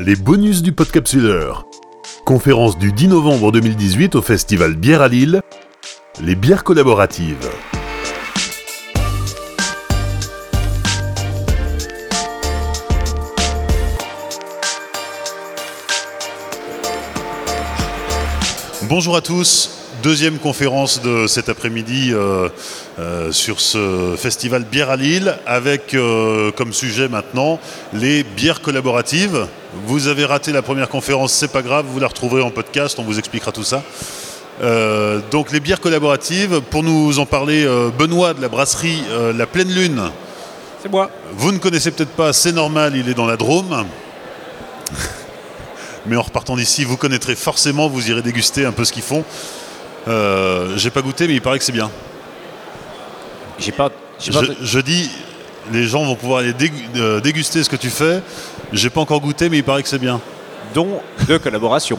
Les bonus du podcapsuleur. Conférence du 10 novembre 2018 au festival Bière à Lille. Les bières collaboratives. Bonjour à tous, deuxième conférence de cet après-midi euh, euh, sur ce festival Bière à Lille avec euh, comme sujet maintenant les bières collaboratives. Vous avez raté la première conférence, c'est pas grave, vous la retrouverez en podcast, on vous expliquera tout ça. Euh, donc les bières collaboratives, pour nous en parler, euh, Benoît de la brasserie euh, La Pleine Lune. C'est moi. Vous ne connaissez peut-être pas, c'est normal, il est dans la Drôme. Mais en repartant d'ici, vous connaîtrez forcément, vous irez déguster un peu ce qu'ils font. Euh, J'ai pas goûté, mais il paraît que c'est bien. J'ai pas. j'ai Je, pas- je dis, les gens vont pouvoir aller euh, déguster ce que tu fais. J'ai pas encore goûté, mais il paraît que c'est bien. dont de collaboration.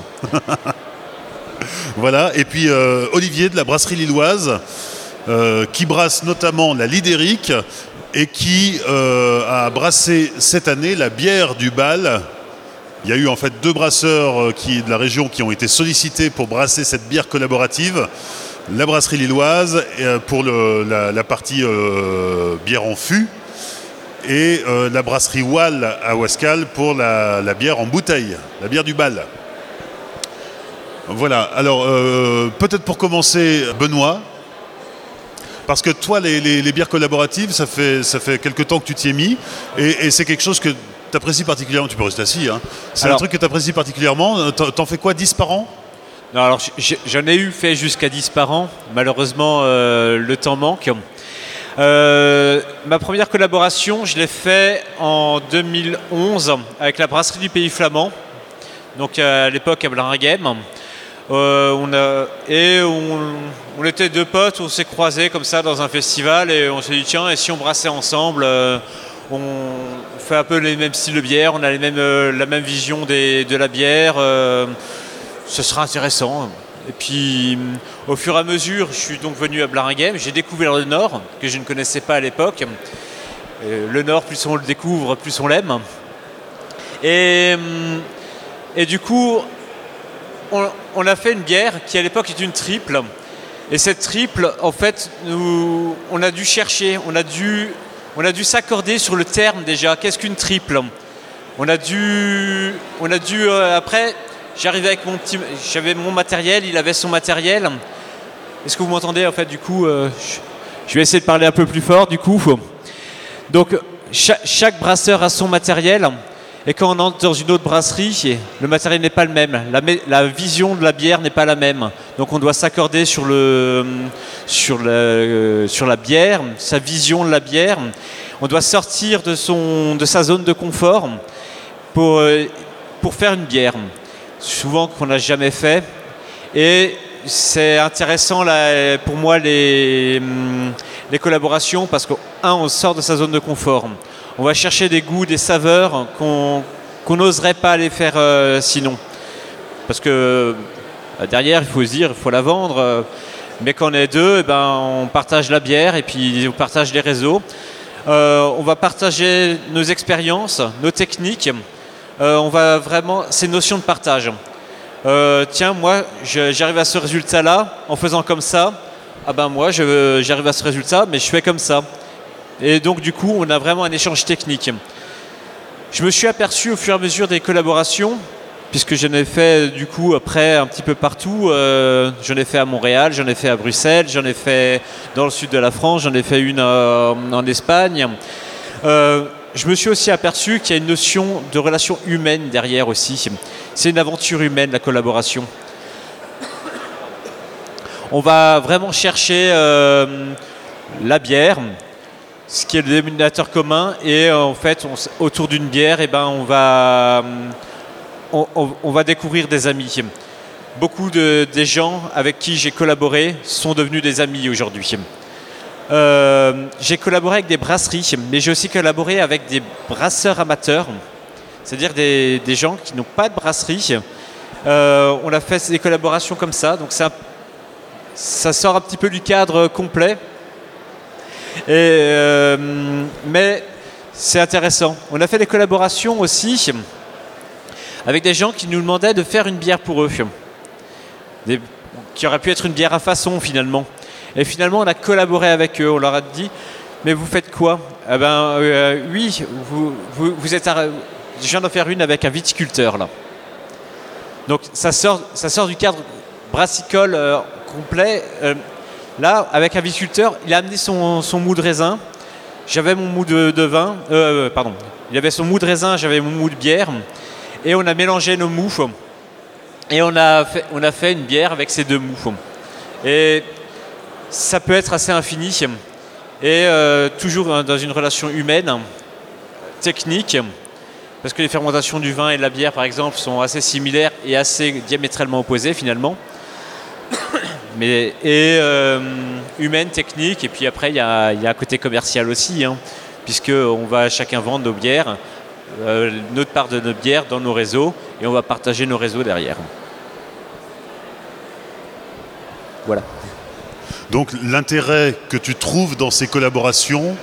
Voilà. Et puis euh, Olivier de la brasserie lilloise, euh, qui brasse notamment la Lidérique et qui euh, a brassé cette année la bière du bal. Il y a eu en fait deux brasseurs qui, de la région qui ont été sollicités pour brasser cette bière collaborative. La brasserie lilloise pour le- la, la partie euh, bière en fût et euh, la brasserie Wall à Wascal pour la, la bière en bouteille, la bière du bal. Voilà, alors euh, peut-être pour commencer, Benoît, parce que toi, les, les- les bières collaboratives, ça fait, ça fait quelque temps que tu t'y es mis, et, et c'est quelque chose que tu apprécies particulièrement, tu peux rester assis, hein. c'est un truc que tu apprécies particulièrement, Euh, t'en fais quoi, 10 par an Non, alors j'en ai eu fait jusqu'à 10 par an. Malheureusement, euh, le temps manque. Euh, ma première collaboration, je l'ai fait en 2011 avec la brasserie du Pays Flamand. Donc à l'époque à Blaringhem. Euh, on et on, était deux potes, on s'est croisés comme ça dans un festival et on s'est dit tiens, et si on brassait ensemble euh, on fait un peu les mêmes styles de bière, on a les mêmes, euh, la même vision de la bière. ce sera intéressant. Et puis, au fur et à mesure, je suis donc venu à Blaringhem, j'ai découvert le Nord, que je ne connaissais pas à l'époque. Le Nord, plus on le découvre, plus on l'aime. Et, et du coup, on, on a fait une bière qui à l'époque est une triple. Et cette triple, en fait, nous, on a dû chercher, on a dû, on a dû s'accorder sur le terme déjà. Qu'est-ce qu'une triple? On a dû, on a dû euh, après. J'arrivais avec mon petit, j'avais mon matériel, il avait son matériel. Est-ce que vous m'entendez en fait du coup euh, je, vais essayer de parler un peu plus fort du coup. Donc cha- chaque brasseur a son matériel. Et quand on entre dans une autre brasserie, le matériel n'est pas le même. La, vision de la bière n'est pas la même. Donc on doit s'accorder sur, le, sur, la, euh, sur la bière, sa vision de la bière. On doit sortir de, son, de sa zone de confort pour, euh, pour faire une bière. Souvent qu'on n'a jamais fait. Et c'est intéressant là, pour moi les, hum, les collaborations parce que, un, on sort de sa zone de confort. On va chercher des goûts, des saveurs qu'on n'oserait pas aller faire euh, sinon. Parce que euh, derrière, il faut se dire, il faut la vendre. mais quand on est deux, eh ben, on partage la bière et puis on partage les réseaux. Euh, on va partager nos expériences, nos techniques. Euh, on va vraiment, ces notions de partage. Euh, tiens, moi, j'arrive à ce résultat-là en faisant comme ça. Ah ben moi, j'arrive à ce résultat, mais je fais comme ça. Et donc, du coup, on a vraiment un échange technique. Je me suis aperçu au fur et à mesure des collaborations, puisque j'en ai fait du coup après un petit peu partout. Euh, j'en ai fait à Montréal, j'en ai fait à Bruxelles, j'en ai fait dans le sud de la France, j'en ai fait une en Espagne. Je me suis aussi aperçu qu'il y a une notion de relation humaine derrière aussi. C'est une aventure humaine, la collaboration. On va vraiment chercher euh, la bière, ce qui est le dénominateur commun, et euh, en fait, on autour d'une bière, eh ben, on, va, on- on va découvrir des amis. Beaucoup de, des gens avec qui j'ai collaboré sont devenus des amis aujourd'hui. Euh, j'ai collaboré avec des brasseries, mais j'ai aussi collaboré avec des brasseurs amateurs, c'est-à-dire des, gens qui n'ont pas de brasserie. Euh, on a fait des collaborations comme ça, donc ça, sort un petit peu du cadre complet. Et, euh, mais c'est intéressant. On a fait des collaborations aussi avec des gens qui nous demandaient de faire une bière pour eux. qui aurait pu être une bière à façon finalement. Et finalement, on a collaboré avec eux. On leur a dit Mais vous faites quoi? Eh ben, euh, Oui, vous, êtes. je viens d'en faire une avec un viticulteur là. Donc ça sort, ça sort du cadre brassicole euh, complet. Euh, là, avec un viticulteur, il a amené son, son mou de raisin. J'avais mon mou de, vin. pardon. Il avait son mou de raisin, j'avais mon mou de bière. Et on a mélangé nos mous. Et on a fait, on a fait une bière avec ces deux mous. Et ça peut être assez infini et euh, toujours dans une relation humaine, technique, parce que les fermentations du vin et de la bière, par exemple, sont assez similaires et assez diamétralement opposées finalement. Mais, et euh, humaine, technique, et puis après il y, a, un côté commercial aussi, hein, puisqu'on va chacun vendre nos bières, euh, notre part de notre bière dans nos réseaux, et on va partager nos réseaux derrière. Voilà. Donc l'intérêt que tu trouves dans ces collaborations,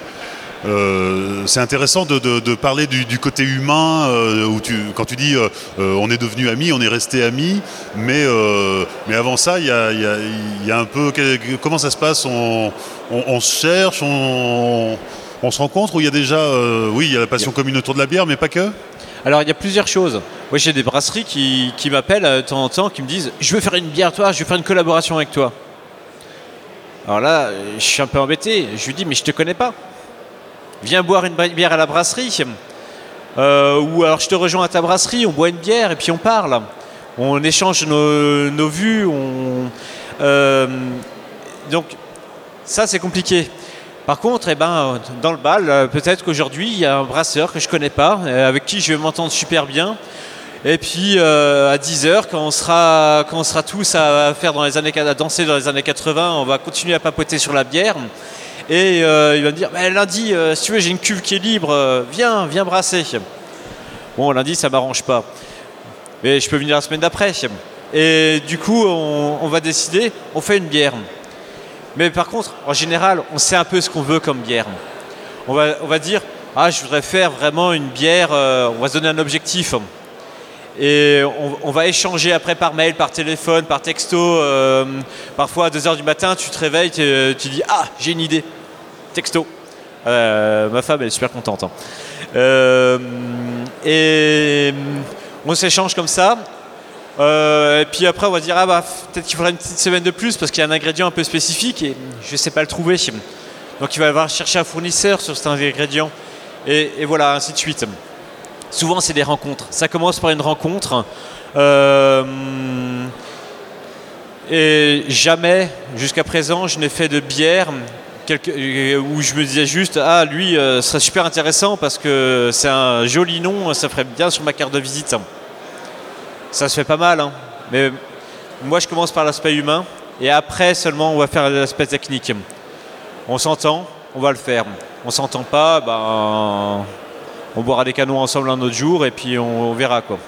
euh, c'est intéressant de, parler du, côté humain, euh, où tu, quand tu dis euh, on est devenu amis, on est resté amis, mais, mais avant ça, il y a, un peu. Comment ça se passe? On, se cherche, on, se rencontre, ou il y a déjà. oui, il y a la passion commune autour de la bière, mais pas que? Alors il y a plusieurs choses. Moi j'ai des brasseries qui, qui m'appellent de temps en temps, qui me disent je veux faire une bière toi, je veux faire une collaboration avec toi. Alors là, je suis un peu embêté. Je lui dis, mais je te connais pas. Viens boire une bière à la brasserie. Euh, ou alors je te rejoins à ta brasserie, on boit une bière et puis on parle. On échange nos, vues. Euh, donc ça c'est compliqué. Par contre, eh ben, dans le bal, peut-être qu'aujourd'hui il y a un brasseur que je connais pas, euh, avec qui je vais m'entendre super bien. Et puis euh, à 10h, quand on sera, quand on sera tous à faire dans les années à danser dans les années 80, on va continuer à papoter sur la bière. Et euh, il va me dire lundi, euh, si tu veux, j'ai une cuve qui est libre, viens, viens brasser. Bon, lundi, ça m'arrange pas. Mais je peux venir la semaine d'après. Et du coup, on, va décider, on fait une bière. Mais par contre, en général, on sait un peu ce qu'on veut comme bière. On va, on va dire, ah, je voudrais faire vraiment une bière, on va se donner un objectif. Et on, va échanger après par mail, par téléphone, par texto. Euh, parfois à 2h du matin, tu te réveilles, tu, dis Ah, j'ai une idée. Texto. Euh, ma femme, est super contente. Hein. Euh, et on s'échange comme ça. et puis après, on va dire Ah, bah, peut-être qu'il faudra une petite semaine de plus parce qu'il y a un ingrédient un peu spécifique et je ne sais pas le trouver. Donc il va falloir chercher un fournisseur sur cet ingrédient. et voilà, ainsi de suite. Souvent, c'est des rencontres. Ça commence par une rencontre. Euh, et jamais, jusqu'à présent, je n'ai fait de bière où je me disais juste ah lui euh, ce serait super intéressant parce que c'est un joli nom ça ferait bien sur ma carte de visite ça se fait pas mal hein. mais moi je commence par l'aspect humain et après seulement on va faire l'aspect technique on s'entend on va le faire on s'entend pas ben on boira des canons ensemble un autre jour et puis on, verra quoi.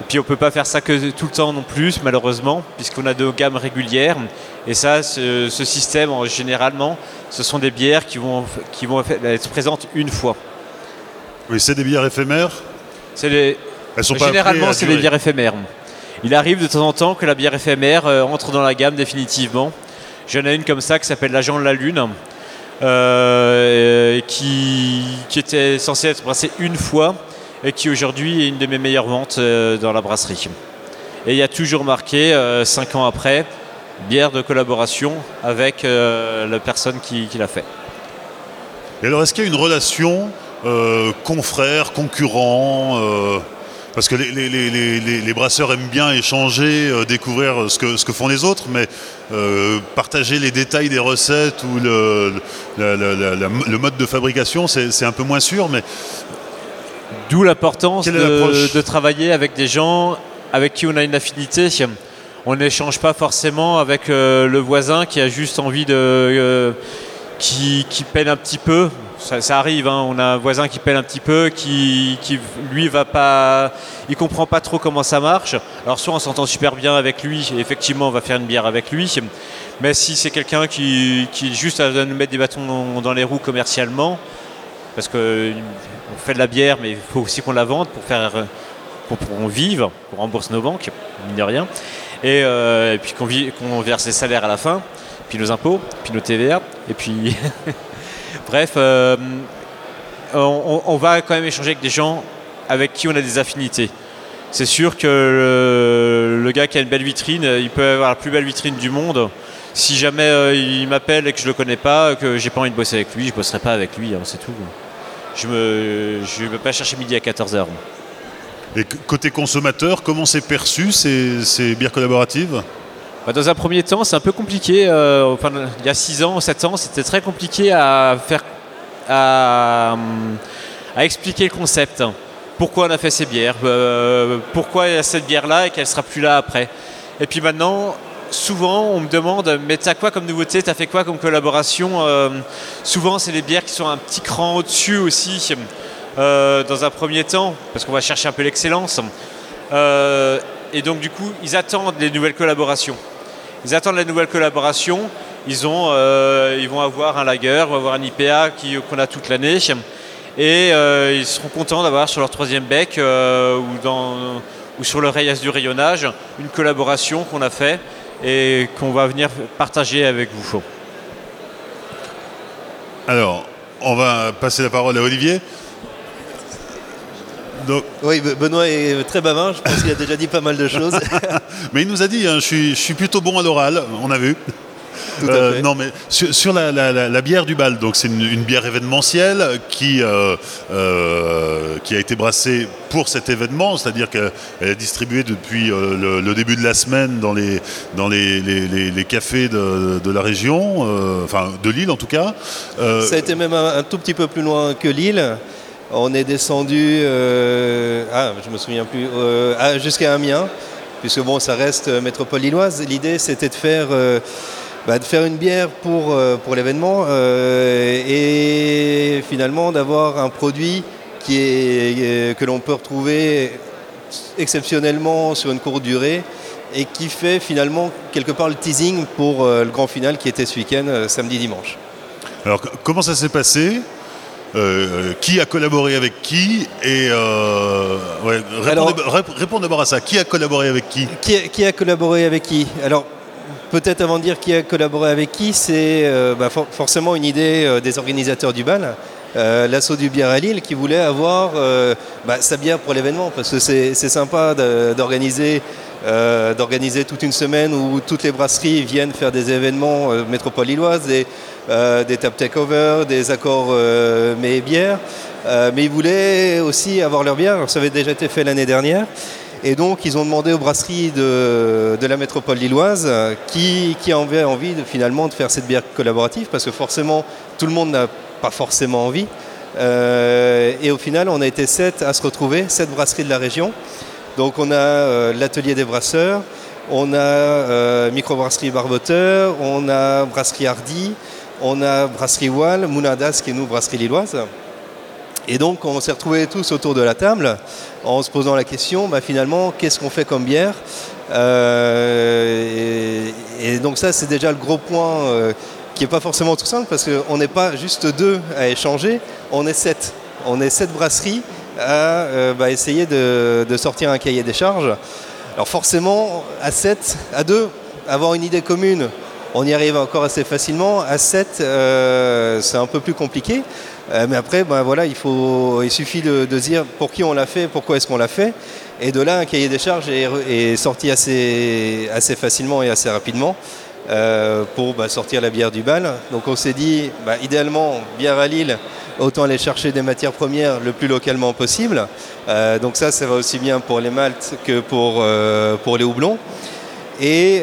Et puis on peut pas faire ça que tout le temps non plus, malheureusement, puisqu'on a deux gammes régulières. Et ça, ce, système, généralement, ce sont des bières qui vont, qui vont être présentes une fois. Oui, c'est des bières éphémères c'est Généralement, c'est des bières éphémères. Il arrive de temps en temps que la bière éphémère euh, entre dans la gamme définitivement. J'en ai une comme ça qui s'appelle l'agent de la lune, euh, qui, était censé être brassé une fois et qui aujourd'hui est une de mes meilleures ventes euh, dans la brasserie. Et il y a toujours marqué, euh, cinq ans après, bière de collaboration avec la personne qui, l'a fait. Et alors, est-ce qu'il y a une relation confrère, concurrent parce que les, brasseurs aiment bien échanger, euh, découvrir ce que, ce que font les autres, mais euh, partager les détails des recettes ou le, le mode de fabrication, c'est un peu moins sûr. Mais D'où l'importance de, travailler avec des gens avec qui on a une affinité. On n'échange pas forcément avec euh, le voisin qui a juste envie de. qui, qui peine un petit peu ça, arrive, hein. on a un voisin qui pèle un petit peu, qui, lui va pas, il comprend pas trop comment ça marche. Alors soit on s'entend super bien avec lui, effectivement on va faire une bière avec lui, mais si c'est quelqu'un qui, qui juste à nous mettre des bâtons dans les roues commercialement, parce qu'on fait de la bière, mais il faut aussi qu'on la vende pour faire pour qu'on vive, qu'on rembourse nos banques, mine de rien, et, euh, puis qu'on verse les salaires à la fin, puis nos impôts, puis nos TVA, et puis... Bref, euh, on, va quand même échanger avec des gens avec qui on a des affinités. C'est sûr que le, gars qui a une belle vitrine, il peut avoir la plus belle vitrine du monde. Si jamais euh, il m'appelle et que je le connais pas, que j'ai pas envie de bosser avec lui, je bosserai pas avec lui, hein, c'est tout. Je ne vais pas chercher midi à 14h. Et côté consommateur, comment c'est perçu ces, bières collaboratives? Bah, Dans un premier temps, c'est un peu compliqué. Euh, il y a 6 ans, 7 ans, c'était très compliqué à faire à, expliquer le concept. Pourquoi on a fait ces bières, euh, pourquoi il y a cette bière-là et qu'elle sera plus là après. Et puis maintenant, souvent on me demande mais t'as quoi comme nouveauté, t'as fait quoi comme collaboration euh, Souvent c'est les bières qui sont un petit cran au-dessus aussi euh, dans un premier temps parce qu'on va chercher un peu l'excellence. Euh, et donc du coup ils attendent les nouvelles collaborations. Ils attendent les nouvelles collaborations. Ils, ont, ils vont avoir un lager, vont avoir un IPA qu'on a toute l'année et ils seront contents d'avoir sur leur troisième bec ou, dans, ou sur le rayas du rayonnage une collaboration qu'on a fait et qu'on va venir partager avec vous. Alors, on va passer la parole à Olivier. Oui, Benoît est très bavard, je pense qu'il a déjà dit pas mal de choses. Mais il nous a dit, hein, je suis plutôt bon à l'oral, on a vu. Euh, non, mais sur, la, bière du bal, donc c'est une, bière événementielle qui, euh, euh, qui a été brassée pour cet événement, c'est-à-dire qu'elle est distribuée depuis le, début de la semaine dans les, dans les, cafés de, la région, enfin de Lille en tout cas. Ça a été même un, tout petit peu plus loin que Lille. On est descendu, ah, je me souviens plus, jusqu'à Amiens, puisque bon, ça reste métropole lilloise. L'idée, c'était de faire bah, de faire une bière pour, euh, l'événement euh, et finalement d'avoir un produit euh, que l'on peut retrouver exceptionnellement sur une courte durée et qui fait finalement quelque part le teasing pour le grand final qui était ce week-end, samedi samedi-dimanche. Alors comment ça s'est passé? Qui a collaboré avec qui Et réponds, d'abord à ça. Qui a collaboré avec qui? Qui qui a collaboré avec qui? Alors Peut-être avant de dire qui a collaboré avec qui, c'est euh, bah, forcément une idée euh, des organisateurs du bal. Euh, l'assaut du bière à Lille qui voulait avoir bah, sa bière pour l'événement parce que c'est sympa d'organiser d'organiser toute une semaine où toutes les brasseries viennent faire des événements métropole lilloise, des, des tap takeover, des accords mais bières. mais ils voulaient aussi avoir leur bière, ça avait déjà été fait l'année dernière. Et donc, ils ont demandé aux brasseries de, la métropole lilloise qui, qui avait envie de, finalement de faire cette bière collaborative, parce que forcément, tout le monde n'a pas forcément envie. Euh, et au final, on a été sept à se retrouver, sept brasseries de la région. Donc, on a euh, l'atelier des brasseurs, on a euh, microbrasserie Barboteur, on a brasserie Hardy, on a brasserie Wall, Mounadas qui est nous brasserie lilloise. Et donc on s'est retrouvés tous autour de la table en se posant la question, bah, finalement, qu'est-ce qu'on fait comme bière euh, et, donc ça, c'est déjà le gros point euh, qui n'est pas forcément tout simple parce qu'on n'est pas juste deux à échanger, on est sept. On est sept brasseries à euh, bah, essayer de, sortir un cahier des charges. Alors forcément, à sept, à deux, avoir une idée commune, on y arrive encore assez facilement. À sept, c'est un peu plus compliqué. Euh, mais après, ben il, faut, il suffit de, dire pour qui on l'a fait, pourquoi est-ce qu'on l'a fait. Et de là, un cahier des charges est, sorti assez, facilement et assez rapidement euh, pour bah, sortir la bière du bal. Donc on s'est dit, bah, idéalement, bière à Lille, autant aller chercher des matières premières le plus localement possible. Euh, donc ça, ça va aussi bien pour les maltes que pour les houblons. Et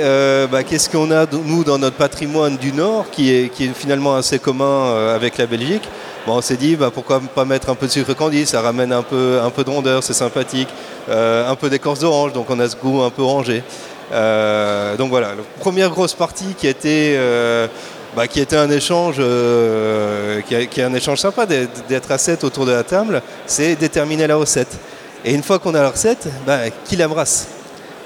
bah, qu'est-ce qu'on a, nous, dans notre patrimoine du Nord, qui est, finalement assez commun avec la Belgique? On s'est dit bah, pourquoi pas mettre un peu de sucre candi, ça ramène un peu, un peu de rondeur, c'est sympathique, euh, un peu d'écorce d'orange, donc on a ce goût un peu orangé. Euh, donc voilà, la première grosse partie qui euh, bah, qui était un échange, qui, un échange sympa d'être à 7 autour de la table, c'est déterminer la recette. Et une fois qu'on a la recette, bah, qui l'embrasse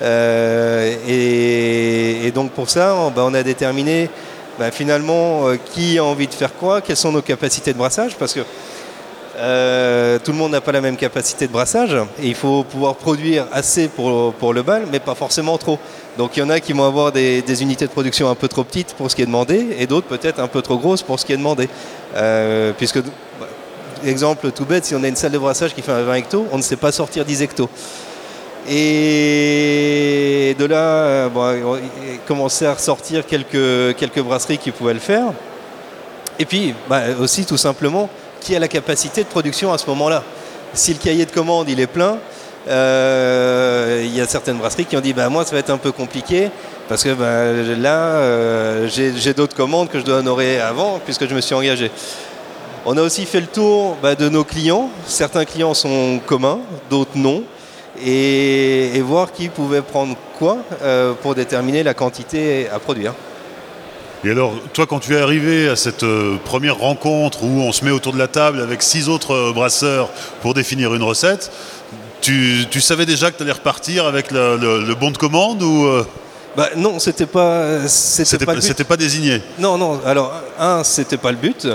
et, donc pour ça, on a déterminé bah, finalement, euh, qui a envie de faire quoi, quelles sont nos capacités de brassage, parce que Euh, tout le monde n'a pas la même capacité de brassage et il faut pouvoir produire assez pour, le bal, mais pas forcément trop. Donc il y en a qui vont avoir des, des, unités de production un peu trop petites pour ce qui est demandé et d'autres peut-être un peu trop grosses pour ce qui est demandé. Euh, puisque, bah, exemple tout bête, si on a une salle de brassage qui fait un 20 hectos, on ne sait pas sortir 10 hectos. Et de là, euh, bon, commencer à ressortir quelques, quelques brasseries qui pouvaient le faire. Et puis bah, aussi tout simplement qui a la capacité de production à ce moment-là. Si le cahier de commande il est plein, euh, il y a certaines brasseries qui ont dit bah, moi ça va être un peu compliqué parce que bah, là euh, j'ai d'autres commandes que je dois honorer avant puisque je me suis engagé. On a aussi fait le tour bah, de nos clients. Certains clients sont communs, d'autres non. Et, et, voir qui pouvait prendre quoi euh, pour déterminer la quantité à produire. Et alors, toi, quand tu es arrivé à cette euh, première rencontre où on se met autour de la table avec six autres euh, brasseurs pour définir une recette, tu, tu savais déjà que tu allais repartir avec le, le, le, bon de commande ou euh... bah, Non, c'était pas. C'était pas, pas, désigné. Non, non. Alors, un, c'était pas le but.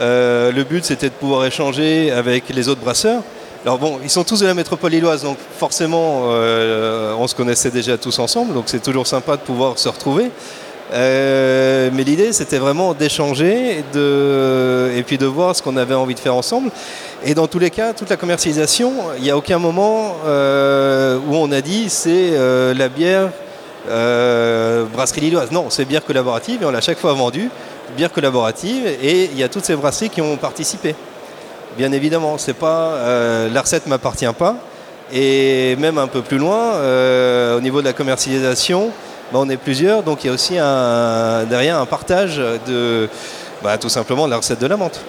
Euh, le but, c'était de pouvoir échanger avec les autres brasseurs. Alors bon, ils sont tous de la métropole lilloise, donc forcément, euh, on se connaissait déjà tous ensemble, donc c'est toujours sympa de pouvoir se retrouver. Euh, mais l'idée, c'était vraiment d'échanger et puis de voir ce qu'on avait envie de faire ensemble. Et dans tous les cas, toute la commercialisation, il n'y a aucun moment euh, où on a dit c'est la bière brasserie lilloise. Non, c'est bière collaborative et on l'a chaque fois vendu, bière collaborative, et il y a toutes ces brasseries qui ont participé. Bien évidemment, c'est pas euh, la recette m'appartient pas. Et même un peu plus loin, euh, au niveau de la commercialisation, bah, on est plusieurs, donc il y a aussi un, derrière un partage de bah, tout simplement de la recette de la menthe.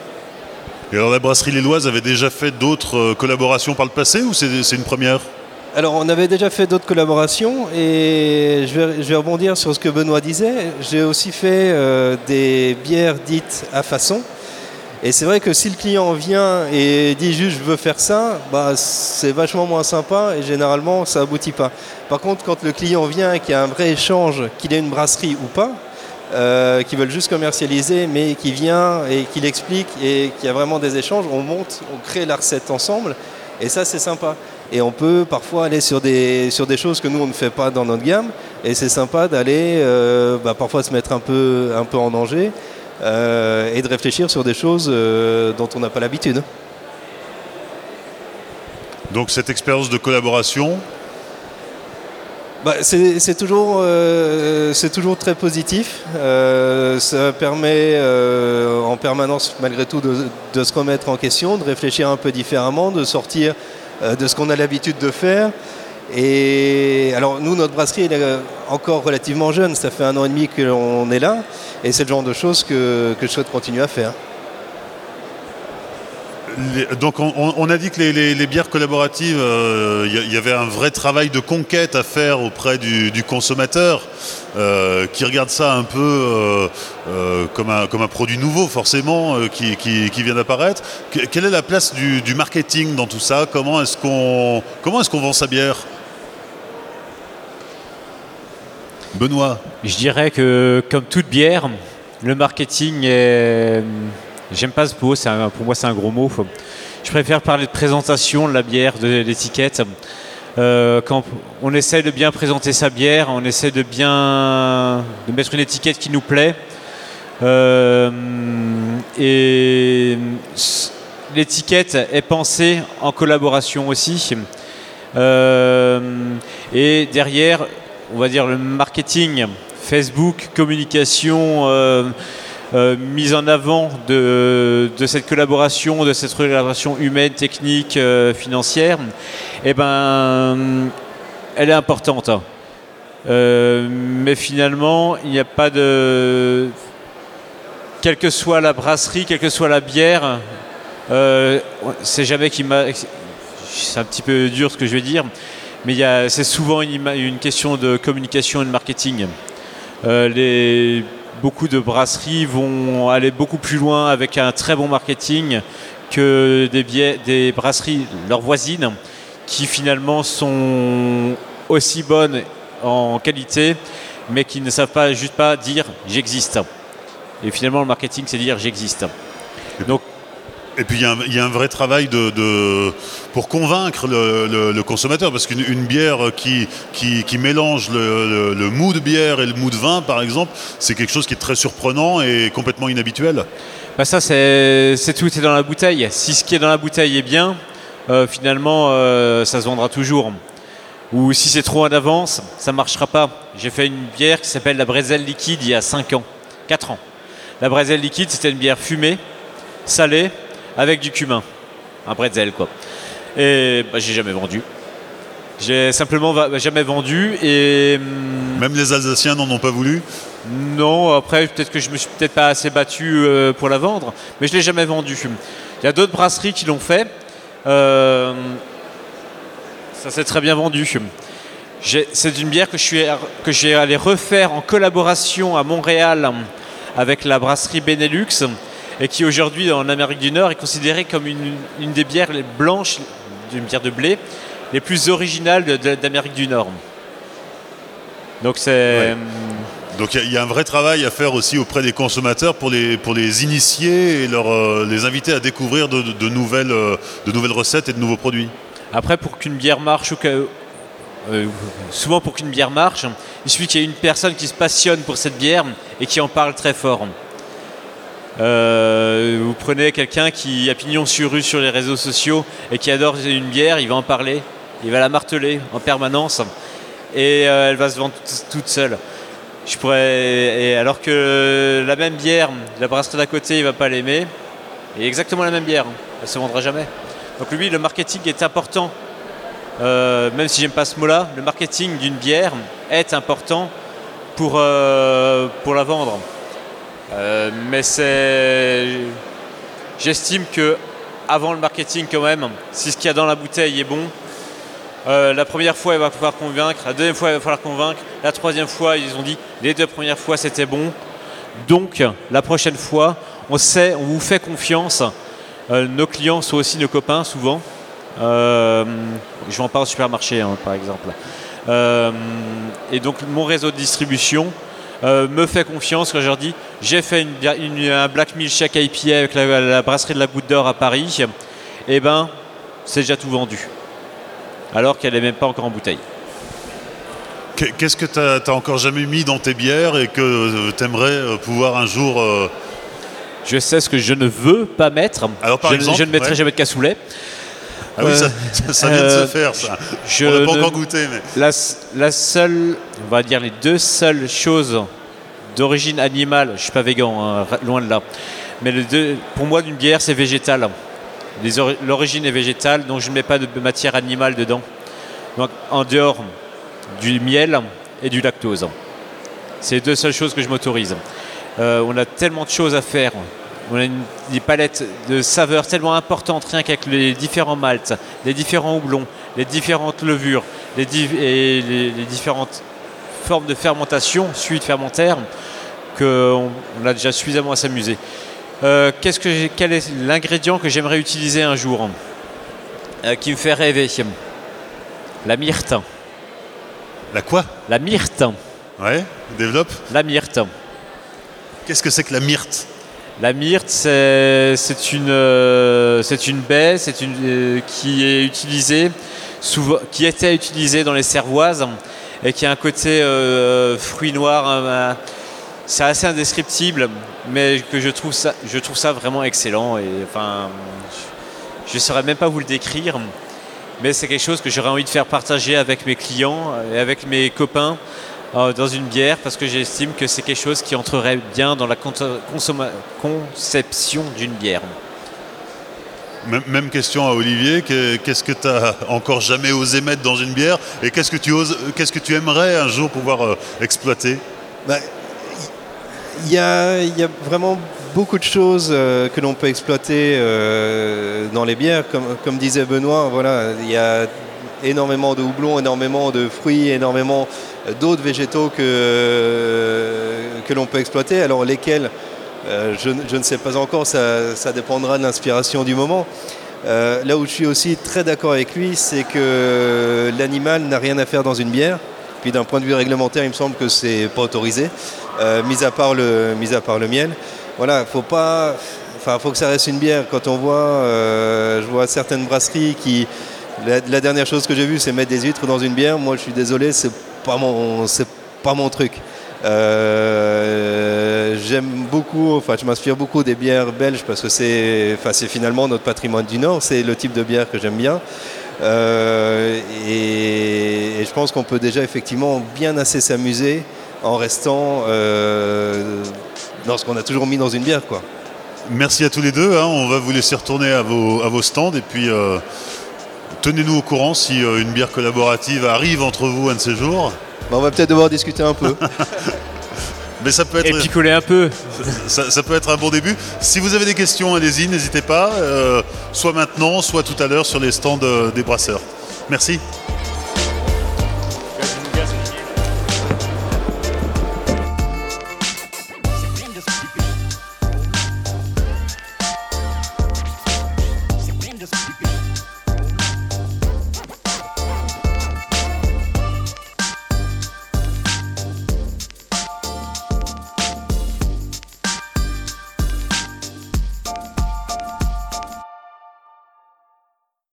Et alors la brasserie Lilloise avait déjà fait d'autres euh, collaborations par le passé ou c'est une première? Alors on avait déjà fait d'autres collaborations et je vais, je vais, rebondir sur ce que Benoît disait. J'ai aussi fait euh, des bières dites à façon. Et c'est vrai que si le client vient et dit juste je veux faire ça, bah, c'est vachement moins sympa et généralement ça aboutit pas. Par contre, quand le client vient et qu'il y a un vrai échange, qu'il ait une brasserie ou pas, euh, qui veulent juste commercialiser, mais qui vient et qui l'explique et qu'il y a vraiment des échanges, on monte, on crée la recette ensemble et ça c'est sympa. Et on peut parfois aller sur des, sur des choses que nous on ne fait pas dans notre gamme et c'est sympa d'aller euh, bah, parfois se mettre un peu, un peu en danger et de réfléchir sur des choses euh, dont on n'a pas l'habitude. Donc cette expérience de collaboration bah, c'est toujours, euh, toujours très positif. Euh, ça permet euh, en permanence, malgré tout, de, de, se remettre en question, de réfléchir un peu différemment, de sortir euh, de ce qu'on a l'habitude de faire. Et alors nous, notre brasserie elle est encore relativement jeune, ça fait un an et demi qu'on est là, et c'est le genre de choses que, que je souhaite continuer à faire. Donc on, a dit que les, bières collaboratives, il euh, y, avait un vrai travail de conquête à faire auprès du, consommateur, euh, qui regarde ça un peu euh, comme, un, produit nouveau forcément, qui, vient d'apparaître. Que, quelle est la place du, marketing dans tout ça? Comment est-ce qu'on est qu'on vend sa bière? Benoît Je dirais que comme toute bière, le marketing est J'aime pas ce mot, pour moi c'est un gros mot. Je préfère parler de présentation de la bière, de l'étiquette. Euh, quand on essaie de bien présenter sa bière, on essaie de bien de mettre une étiquette qui nous plaît. Euh, et l'étiquette est pensée en collaboration aussi. Euh, et derrière, on va dire le marketing, Facebook, communication euh, euh, mise en avant de, cette collaboration, de cette collaboration humaine, technique, euh, financière, eh ben, elle est importante. Euh, mais finalement, il n'y a pas de... Quelle que soit la brasserie, quelle que soit la bière, c'est jamais qui m'a... C'est un petit peu dur ce que je vais dire, mais c'est souvent une, une, question de communication et de marketing. Euh, les beaucoup de brasseries vont aller beaucoup plus loin avec un très bon marketing que des, biais, des brasseries, leurs voisines, qui finalement sont aussi bonnes en qualité, mais qui ne savent pas juste pas dire j'existe. Et finalement, le marketing, c'est dire j'existe. Donc, Et puis il y, a un- vrai travail pour convaincre le, consommateur, parce qu'une une bière qui, mélange le, le, mou de bière et le mou de vin, par exemple, c'est quelque chose qui est très surprenant et complètement inhabituel. Bah ça, c'est c'est tout est dans la bouteille. Si ce qui est dans la bouteille est bien, euh, finalement, euh, ça se vendra toujours. Ou si c'est trop en avance, ça ne marchera pas. J'ai fait une bière qui s'appelle la Brésil liquide il y a 5 ans, 4 ans. La Brésil liquide, c'était une bière fumée, salée, avec du cumin. Un bretzel, quoi. Et bah, j'ai jamais vendu. J'ai simplement va- jamais vendu et hum, Même les Alsaciens n'en ont pas voulu? non, après, peut-être que je me suis peut-être pas assez battu euh, pour la vendre, mais je l'ai jamais vendue. Il y a d'autres brasseries qui l'ont fait. Euh, ça s'est très bien vendu. J'ai- C'est une bière que je suis que j'ai allé refaire en collaboration à Montréal avec la brasserie Benelux et qui aujourd'hui en Amérique du Nord est considérée comme une, une des bières les blanches, une bière de blé, les plus originales d'Amérique du Nord. Donc c'est Ouais. Donc il y a- il y, a un vrai travail à faire aussi auprès des consommateurs pour les, pour les initier et leur, euh, les inviter à découvrir de, de- de nouvelles, euh, de nouvelles recettes et de nouveaux produits. Après, pour qu'une bière marche, ou que- euh, souvent pour qu'une bière marche, il suffit qu'il y ait une personne qui se passionne pour cette bière et qui en parle très fort. Euh, vous prenez quelqu'un qui a pignon sur rue sur les réseaux sociaux et qui adore une bière, il va en parler, il va la marteler en permanence et euh, elle va se vendre toute- seule. Je pourrais, et alors que la même bière, la brasserie d'à côté, il va pas l'aimer, et exactement la même bière, elle se vendra jamais. Donc lui, le marketing est important. Euh, même si j'aime pas ce mot-là, le marketing d'une bière est important pour, pour la vendre. Euh, mais c'est, j'estime que avant le marketing quand même, si ce qu'il y a dans la bouteille est bon, euh, la première fois il va pouvoir convaincre, la deuxième fois il va falloir convaincre, la troisième fois ils ont dit les deux premières fois c'était bon, donc la prochaine fois on sait, on vous fait confiance. Euh, nos clients sont aussi nos copains souvent. Euh, je vends pas au supermarché hein, par exemple. Et donc mon réseau de distribution euh, me fait confiance quand je leur dis j'ai fait une, une- un Black Milkshake IPA avec la, la brasserie de la Goutte d'Or à Paris, et ben c'est déjà tout vendu. Alors qu'elle n'est même pas encore en bouteille. Qu'est- Qu'est-ce que tu n'as encore jamais mis dans tes bières et que tu aimerais pouvoir un jour... euh, Je sais ce que je ne veux pas mettre. Alors, par je, exemple, je ne mettrai ouais. jamais de cassoulet. Ah oui, Euh, ça, ça- ça vient de euh, se faire, ça. je On n'a pas ne- encore goûté, mais... La, la seule, on va dire les deux seules choses d'origine animale, je suis pas végan, hein, loin de là, mais deux, pour moi d'une bière c'est végétal. L'origine est végétale, donc je ne mets pas de matière animale dedans. Donc en dehors du miel et du lactose. C'est les deux seules choses que je m'autorise. Euh, on a tellement de choses à faire. On a une, des palettes de saveurs tellement importantes, rien qu'avec les différents maltes, les différents houblons, les différentes levures, les, et les, les différentes formes de fermentation, suite fermentaire, qu'on on a déjà suffisamment à s'amuser. Euh, que quel est l'ingrédient que j'aimerais utiliser un jour? Euh, qui me fait rêver La myrte. La quoi? La myrte. Ouais, développe. La myrte. Qu'est-ce que c'est que la myrte? La myrte, c'est euh, une baie euh, qui est utilisée, était utilisée dans les cervoises et qui a un côté euh, fruit noir. un- c'est assez indescriptible, mais que je trouve ça, vraiment excellent. Et enfin, je ne saurais même pas vous le décrire, mais c'est quelque chose que j'aurais envie de faire partager avec mes clients et avec mes copains dans une bière parce que j'estime que c'est quelque chose qui entrerait bien dans la conception d'une bière. Même, question à Olivier. que- Qu'est-ce que tu as encore jamais osé mettre dans une bière Et qu'est-ce que tu oses, qu'est-ce que tu aimerais un jour pouvoir euh, exploiter? Bah, Il y, a, il y a vraiment beaucoup de choses euh, que l'on peut exploiter euh, dans les bières. Comme, comme disait Benoît, voilà, il y a énormément de houblon, énormément de fruits, énormément d'autres végétaux que, que l'on peut exploiter. Alors lesquels, euh, je, je ne sais pas encore, ça, ça dépendra de l'inspiration du moment. Euh, là où je suis aussi très d'accord avec lui, c'est que l'animal n'a rien à faire dans une bière. Puis d'un point de vue réglementaire, il me semble que c'est pas autorisé, euh, mis, à part le, mis à part le miel. Voilà, faut pas, enfin, faut que ça reste une bière. Quand on voit, je vois certaines brasseries qui, la, la dernière chose que j'ai vue, c'est mettre des huîtres dans une bière. Moi, je suis désolé, c'est pas mon, c'est pas mon truc. Euh, J'aime beaucoup, enfin, je m'inspire beaucoup des bières belges parce que c'est, enfin, c'est finalement notre patrimoine du Nord. C'est le type de bière que j'aime bien. Euh, et, je pense qu'on peut déjà effectivement bien assez s'amuser en restant euh, dans ce qu'on a toujours mis dans une bière, quoi. Merci à tous les deux. hein. On va vous laisser retourner à vos, à vos stands et puis euh, tenez-nous au courant si euh, une bière collaborative arrive entre vous un de ces jours. Bah, on va peut-être devoir discuter un peu. Mais ça peut Et être, picoler un peu. ça, ça peut être un bon début. Si vous avez des questions, allez-y, n'hésitez pas. euh, soit maintenant, soit tout à l'heure sur les stands euh, des brasseurs. Merci.